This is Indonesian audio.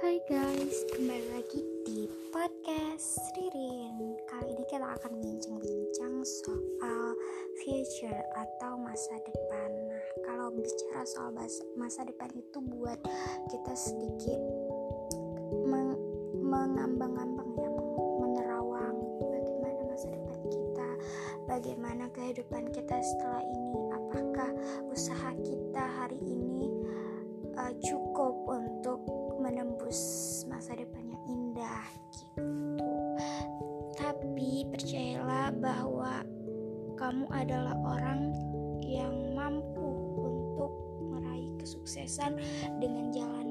Hai guys, kembali lagi di podcast Ririn. Kali ini kita akan bincang-bincang soal future atau masa depan. Nah, kalau bicara soal masa depan itu buat kita sedikit meng mengambang-ambang ya Menerawang bagaimana masa depan kita Bagaimana kehidupan kita setelah ini Apakah usaha menembus masa depan yang indah gitu. Tapi percayalah bahwa kamu adalah orang yang mampu untuk meraih kesuksesan dengan sendiri